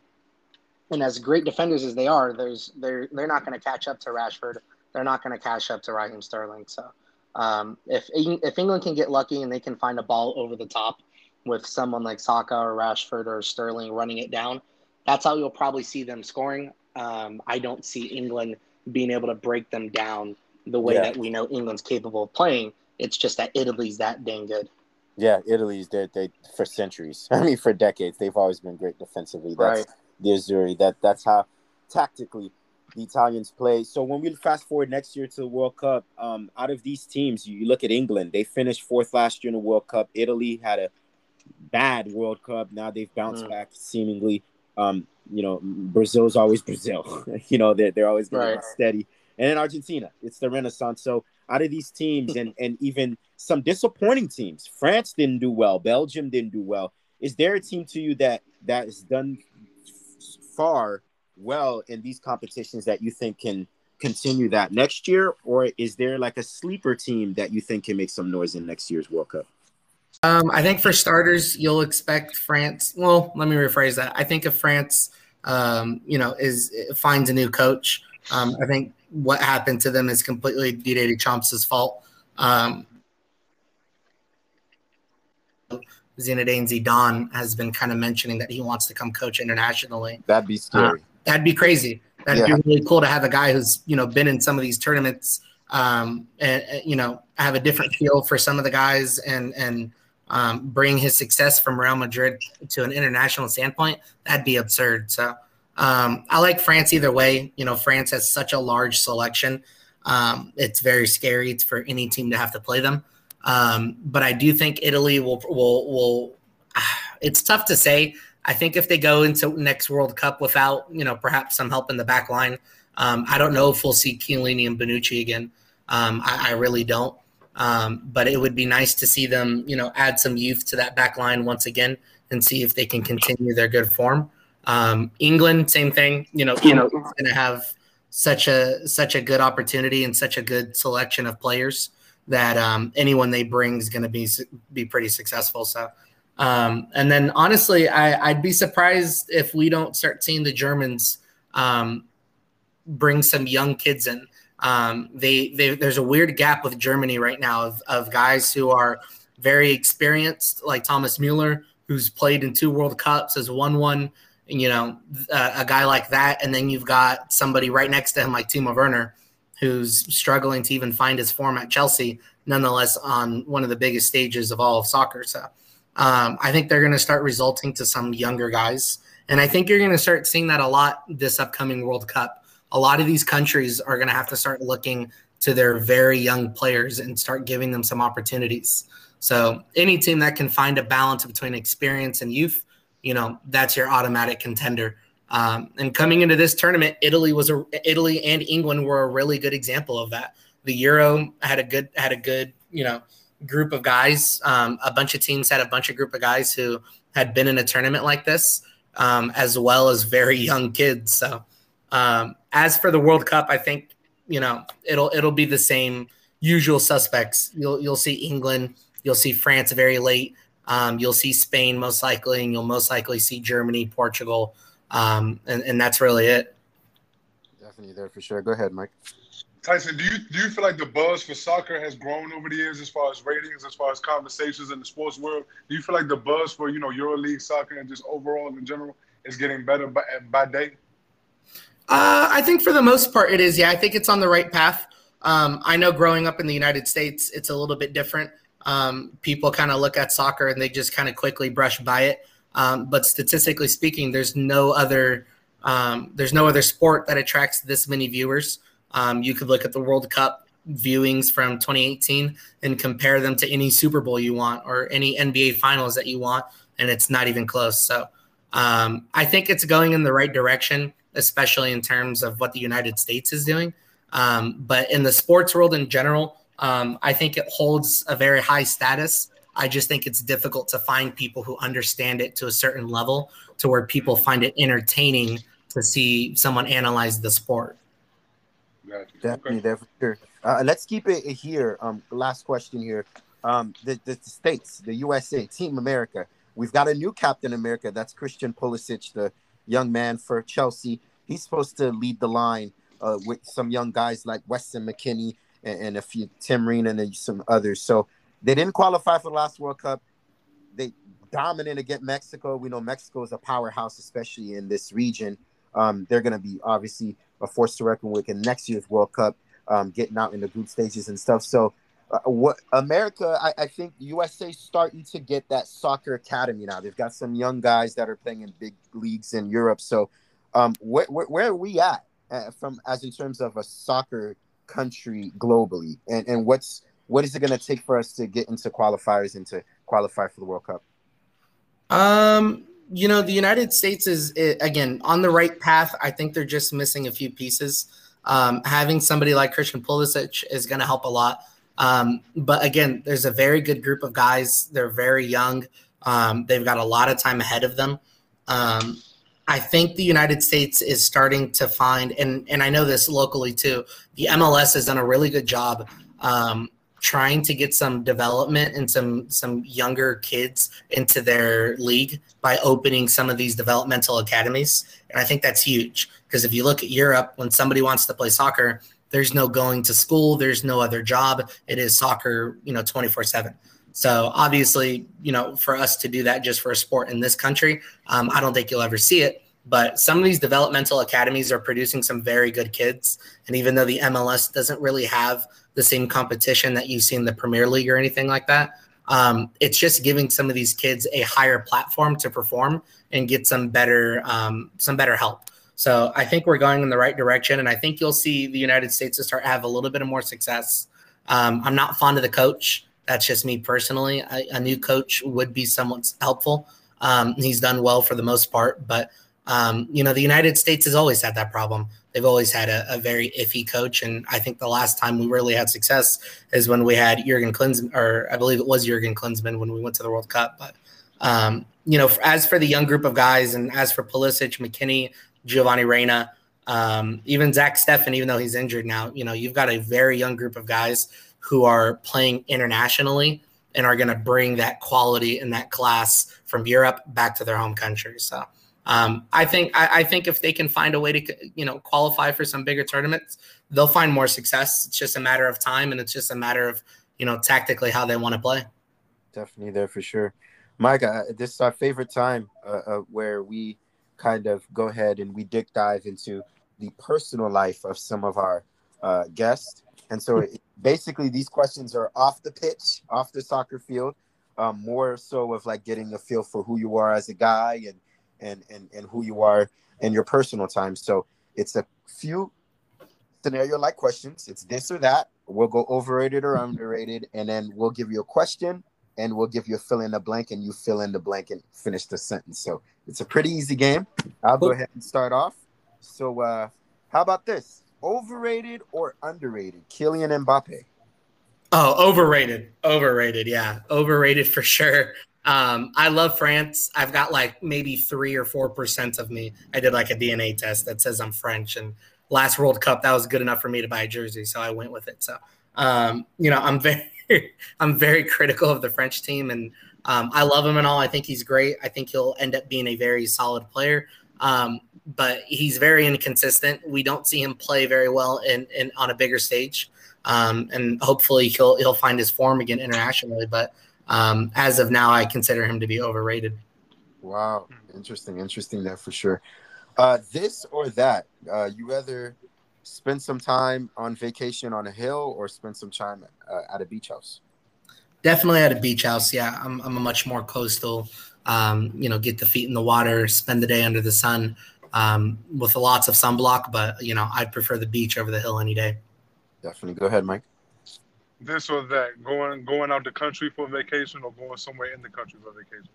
And as great defenders as they are, there's they're they're not going to catch up to Rashford. They're not going to cash up to Raheem Sterling. So um, if if England can get lucky and they can find a ball over the top with someone like Saka or Rashford or Sterling running it down, that's how you'll probably see them scoring. Um, I don't see England being able to break them down the way Yeah. that we know England's capable of playing. It's just that Italy's that dang good. Yeah, Italy's they they for centuries. I mean, for decades, they've always been great defensively. That's Right. the Azzurri. That that's how tactically the Italians play. So when we fast forward next year to the World Cup, um, out of these teams, you, you look at England. They finished fourth last year in the World Cup. Italy had a bad World Cup. Now they've bounced Mm. back seemingly. Um, you know, Brazil's always Brazil. you know, they're they're always Right. steady. And then Argentina, it's the Renaissance. So out of these teams, and and even some disappointing teams, France didn't do well. Belgium didn't do well. Is there a team to you that that has done far well in these competitions that you think can continue that next year, or is there like a sleeper team that you think can make some noise in next year's World Cup? Um, I think for starters, you'll expect France. Well, let me rephrase that. I think if France, um, you know, is finds a new coach, um, I think what happened to them is completely Didier Deschamps' fault. Um, Zinedine Zidane has been kind of mentioning that he wants to come coach internationally. That'd be scary. That'd be crazy. That'd Yeah. be really cool to have a guy who's you know been in some of these tournaments, um, and you know have a different feel for some of the guys, and and um, bring his success from Real Madrid to an international standpoint. That'd be absurd. So um, I like France either way. You know, France has such a large selection. Um, it's very scary it's for any team to have to play them. Um, but I do think Italy will will will. It's tough to say. I think if they go into next World Cup without you know perhaps some help in the back line, um, I don't know if we'll see Chiellini and Bonucci again. Um, I, I, really don't. Um, but it would be nice to see them, you know, add some youth to that back line once again and see if they can continue their good form. Um, England, same thing. You know, you know, going to have such a such a good opportunity and such a good selection of players that um, anyone they bring is going to be be pretty successful. So, um, and then honestly, I, would be surprised if we don't start seeing the Germans um, bring some young kids in. Um, they, they, there's a weird gap with Germany right now of, of guys who are very experienced, like Thomas Mueller, who's played in two World Cups, has won one. You know, uh, a guy like that, and then you've got somebody right next to him like Timo Werner, who's struggling to even find his form at Chelsea, nonetheless on one of the biggest stages of all of soccer. So um, I think they're going to start resulting to some younger guys, and I think you're going to start seeing that a lot this upcoming World Cup a lot of these countries are going to have to start looking to their very young players and start giving them some opportunities. So any team that can find a balance between experience and youth, you know, that's your automatic contender. Um, and coming into this tournament, Italy was a Italy and England were a really good example of that. The Euro had a good had a good you know group of guys. Um, a bunch of teams had a bunch of group of guys who had been in a tournament like this, um, as well as very young kids. So um, as for the World Cup, I think you know it'll it'll be the same usual suspects. You'll you'll see England, you'll see France very late, um, you'll see Spain most likely, and you'll most likely see Germany, Portugal, um, and and that's really it. Definitely there for sure. Go ahead, Mike. Tyson, do you do you feel like the buzz for soccer has grown over the years as far as ratings, as far as conversations in the sports world? Do you feel like the buzz for you know EuroLeague soccer and just overall in general is getting better by, by day? Uh, I think for the most part it is. Yeah, I think it's on the right path. Um, I know growing up in the United States, it's a little bit different. Um, people kind of look at soccer and they just kind of quickly brush by it. Um, but statistically speaking, there's no other um, there's no other sport that attracts this many viewers. Um, you could look at the World Cup viewings from 2018 and compare them to any Super Bowl you want or any NBA Finals that you want, and it's not even close. So um, I think it's going in the right direction especially in terms of what the United States is doing. Um, but in the sports world in general, um, I think it holds a very high status. I just think it's difficult to find people who understand it to a certain level to where people find it entertaining to see someone analyze the sport. Definitely, okay. sure. Uh, let's keep it here. Um, last question here. Um, the, the states, the USA, Team America. We've got a new Captain America. That's Christian Pulisic, the young man for Chelsea. He's supposed to lead the line uh, with some young guys like Weston McKennie and, and a few Tim Ream and some others. So they didn't qualify for the last World Cup. They dominated against Mexico. We know Mexico is a powerhouse, especially in this region. Um, they're going to be obviously a force to reckon with in next year's World Cup, um, getting out in the group stages and stuff. So uh, what America, I, I, think USA starting to get that soccer academy now. They've got some young guys that are playing in big leagues in Europe. So, um, where, where, where are we at uh, from as in terms of a soccer country globally, and and what's what is it going to take for us to get into qualifiers and to qualify for the World Cup? Um, you know, the United States is again on the right path. I think they're just missing a few pieces. Um, having somebody like Christian Pulisic is going to help a lot. Um, but again, there's a very good group of guys. They're very young. Um, they've got a lot of time ahead of them. Um, I think the United States is starting to find, and and I know this locally too. The MLS has done a really good job um, trying to get some development and some some younger kids into their league by opening some of these developmental academies, and I think that's huge because if you look at Europe, when somebody wants to play soccer, there's no going to school. There's no other job. It is soccer, you know, 24 seven. So obviously, you know, for us to do that just for a sport in this country, um, I don't think you'll ever see it. But some of these developmental academies are producing some very good kids. And even though the MLS doesn't really have the same competition that you see in the Premier League or anything like that, um, it's just giving some of these kids a higher platform to perform and get some better um, some better help. So I think we're going in the right direction, and I think you'll see the United States to start have a little bit of more success. Um, I'm not fond of the coach. That's just me personally. I, a new coach would be somewhat helpful. Um, he's done well for the most part, but um, you know the United States has always had that problem. They've always had a, a, very iffy coach, and I think the last time we really had success is when we had Jurgen Klinsmann, or I believe it was Jurgen Klinsmann when we went to the World Cup. But um, you know, as for the young group of guys, and as for Pulisic, McKennie, Giovanni Reyna, um, even Zach Steffen, even though he's injured now, you know, you've got a very young group of guys who are playing internationally and are going to bring that quality and that class from Europe back to their home country. So um, I think I, I, think if they can find a way to you know qualify for some bigger tournaments, they'll find more success. It's just a matter of time, and it's just a matter of you know tactically how they want to play. Definitely there for sure, Mike. Uh, this is our favorite time uh, uh, where we kind of go ahead and we dig dive into the personal life of some of our uh, guests. And so basically, these questions are off the pitch, off the soccer field, um, more so of like getting a feel for who you are as a guy and and and and who you are in your personal time. So it's a few scenario like questions. It's this or that. We'll go overrated or underrated, and then we'll give you a question and we'll give you a fill in the blank and you fill in the blank and finish the sentence. So it's a pretty easy game. I'll go ahead and start off. So uh how about this? Overrated or underrated? Kylian Mbappe. Oh, overrated. Overrated. Yeah. Overrated for sure. Um, I love France. I've got like maybe three or four percent of me. I did like a DNA test that says I'm French. And last World Cup, that was good enough for me to buy a jersey. So I went with it. So um, you know, I'm very I'm very critical of the French team, and um, I love him and all. I think he's great. I think he'll end up being a very solid player. Um, but he's very inconsistent. We don't see him play very well in, in on a bigger stage. Um, and hopefully he'll he'll find his form again internationally. But um, as of now, I consider him to be overrated. Wow, interesting, interesting there for sure. Uh, this or that, uh, you rather spend some time on vacation on a hill or spend some time uh, at a beach house? Definitely at a beach house. Yeah, I'm, I'm a much more coastal. Um, you know, get the feet in the water, spend the day under the sun um, with lots of sunblock. But you know, I'd prefer the beach over the hill any day. Definitely. Go ahead, Mike. This or that, going going out the country for vacation or going somewhere in the country for vacation.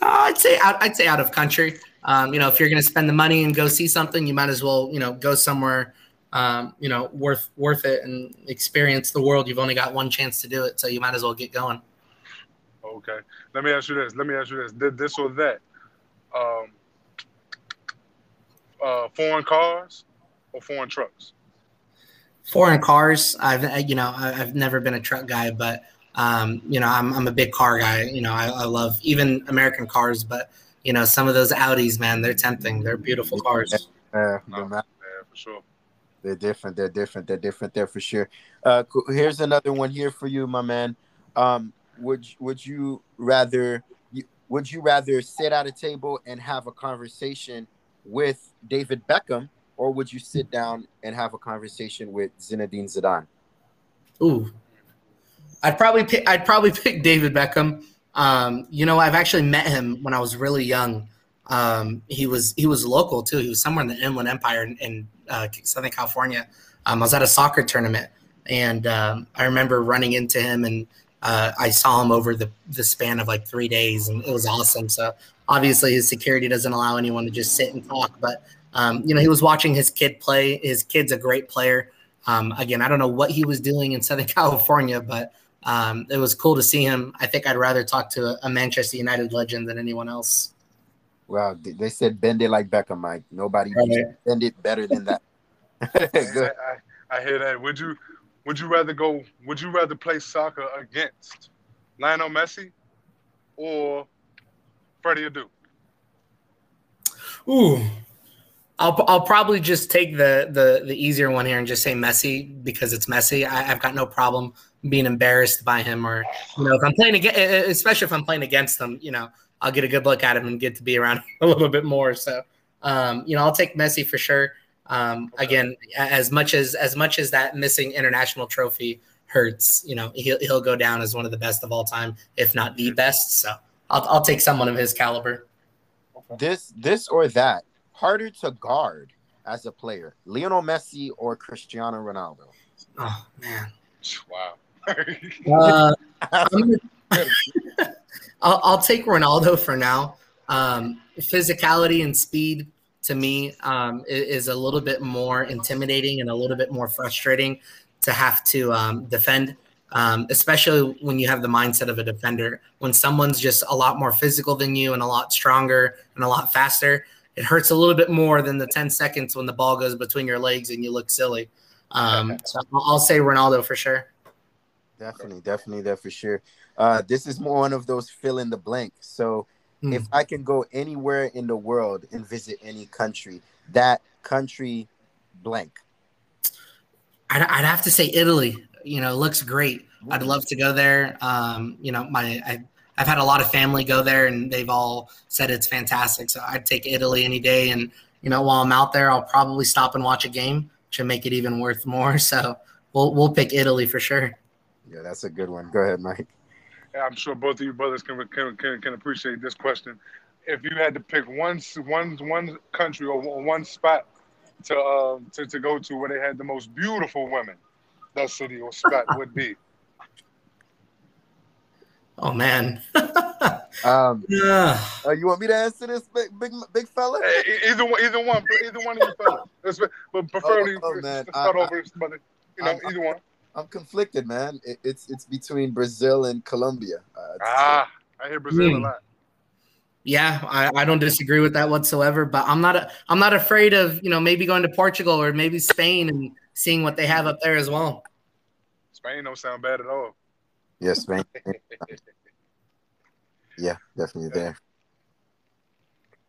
Uh, I'd say out. I'd say out of country. Um, you know, if you're going to spend the money and go see something, you might as well, you know, go somewhere, um, you know, worth worth it and experience the world. You've only got one chance to do it, so you might as well get going. Okay. Let me ask you this. Let me ask you this. Did this or that? Um, uh, foreign cars or foreign trucks? Foreign cars. I've you know I've never been a truck guy, but um, you know I'm I'm a big car guy. You know I, I love even American cars, but you know, some of those Audis, man, they're tempting. They're beautiful cars. Uh, no, yeah, for sure. They're different. They're different. They're different there for sure. Uh, here's another one here for you, my man. Um, would would you rather would you rather sit at a table and have a conversation with David Beckham, or would you sit down and have a conversation with Zinedine Zidane? Ooh, I'd probably pick. I'd probably pick David Beckham. Um, you know, I've actually met him when I was really young. Um, he was he was local too. He was somewhere in the Inland Empire in, in uh, Southern California. Um, I was at a soccer tournament, and um, I remember running into him, and uh, I saw him over the the span of like three days, and it was awesome. So obviously, his security doesn't allow anyone to just sit and talk, but um, you know, he was watching his kid play. His kid's a great player. Um, again, I don't know what he was doing in Southern California, but um, it was cool to see him. I think I'd rather talk to a Manchester United legend than anyone else. Well, they said bend it like Beckham, Mike. Nobody right. bend it better than that. I, I, I, hear that. Would you would you rather go? Would you rather play soccer against Lionel Messi or Freddie Adu? Ooh, I'll I'll probably just take the the the easier one here and just say Messi because it's Messi. I, have got no problem being embarrassed by him, or you know, if I'm playing against, especially if I'm playing against them, you know, I'll get a good look at him and get to be around a little bit more. So, um, you know, I'll take Messi for sure. Um, again, as much as as much as that missing international trophy hurts, you know, he'll he'll go down as one of the best of all time, if not the best. So, I'll I'll take someone of his caliber. This this or that harder to guard as a player, Lionel Messi or Cristiano Ronaldo? Oh man. Wow. Uh, I'll, I'll, take Ronaldo for now. Um, physicality and speed to me um, is a little bit more intimidating and a little bit more frustrating to have to um, defend, um, especially when you have the mindset of a defender. When someone's just a lot more physical than you and a lot stronger and a lot faster, it hurts a little bit more than the 10 seconds when the ball goes between your legs and you look silly. Um, so I'll say Ronaldo for sure. Definitely, definitely, that for sure. Uh, this is more one of those fill in the blank. So mm. if I can go anywhere in the world and visit any country, that country blank. I'd, I'd have to say Italy. You know, looks great. I'd love to go there. Um, you know, my I, I've had a lot of family go there, and they've all said it's fantastic. So I'd take Italy any day. And you know, while I'm out there, I'll probably stop and watch a game, to make it even worth more. So we'll we'll pick Italy for sure. Yeah, that's a good one. Go ahead, Mike. I'm sure both of you brothers can can can, can appreciate this question. If you had to pick one one one country or one spot to uh, to to go to where they had the most beautiful women, that city or spot would be. Oh man. um, yeah. Uh, you want me to answer this, big big, big fella? Either one, either one, either one of you fellas. But preferably, oh, oh, man. start I, over, I, you know, I, either one. I'm conflicted, man. It, it's it's between Brazil and Colombia. Uh, ah, I hear Brazil a hmm. lot. Yeah, I, I don't disagree with that whatsoever. But I'm not a, I'm not afraid of you know maybe going to Portugal or maybe Spain and seeing what they have up there as well. Spain don't sound bad at all. Yeah, man. yeah, definitely there.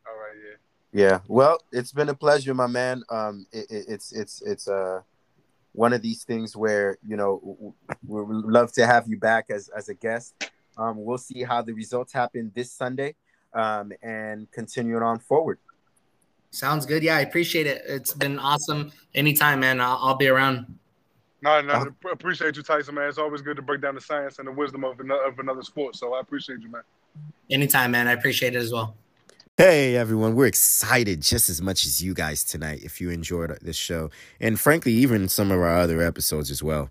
All right, yeah. Yeah, well, it's been a pleasure, my man. Um, it, it, it's it's it's uh one of these things where you know we would love to have you back as as a guest. Um, we'll see how the results happen this Sunday, um, and continue it on forward. Sounds good. Yeah, I appreciate it. It's been awesome. Anytime, man. I'll, I'll be around. No, no, uh, appreciate you, Tyson, man. It's always good to break down the science and the wisdom of another, of another sport. So I appreciate you, man. Anytime, man. I appreciate it as well. Hey everyone, we're excited just as much as you guys tonight if you enjoyed this show, and frankly, even some of our other episodes as well.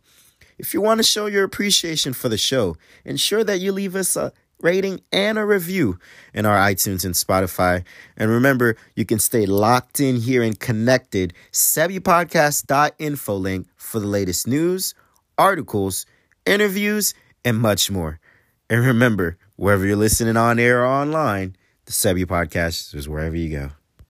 If you want to show your appreciation for the show, ensure that you leave us a rating and a review in our iTunes and Spotify. And remember, you can stay locked in here and connected. SebiPodcast.info link for the latest news, articles, interviews, and much more. And remember, wherever you're listening on air or online, the Sebi Podcast is wherever you go.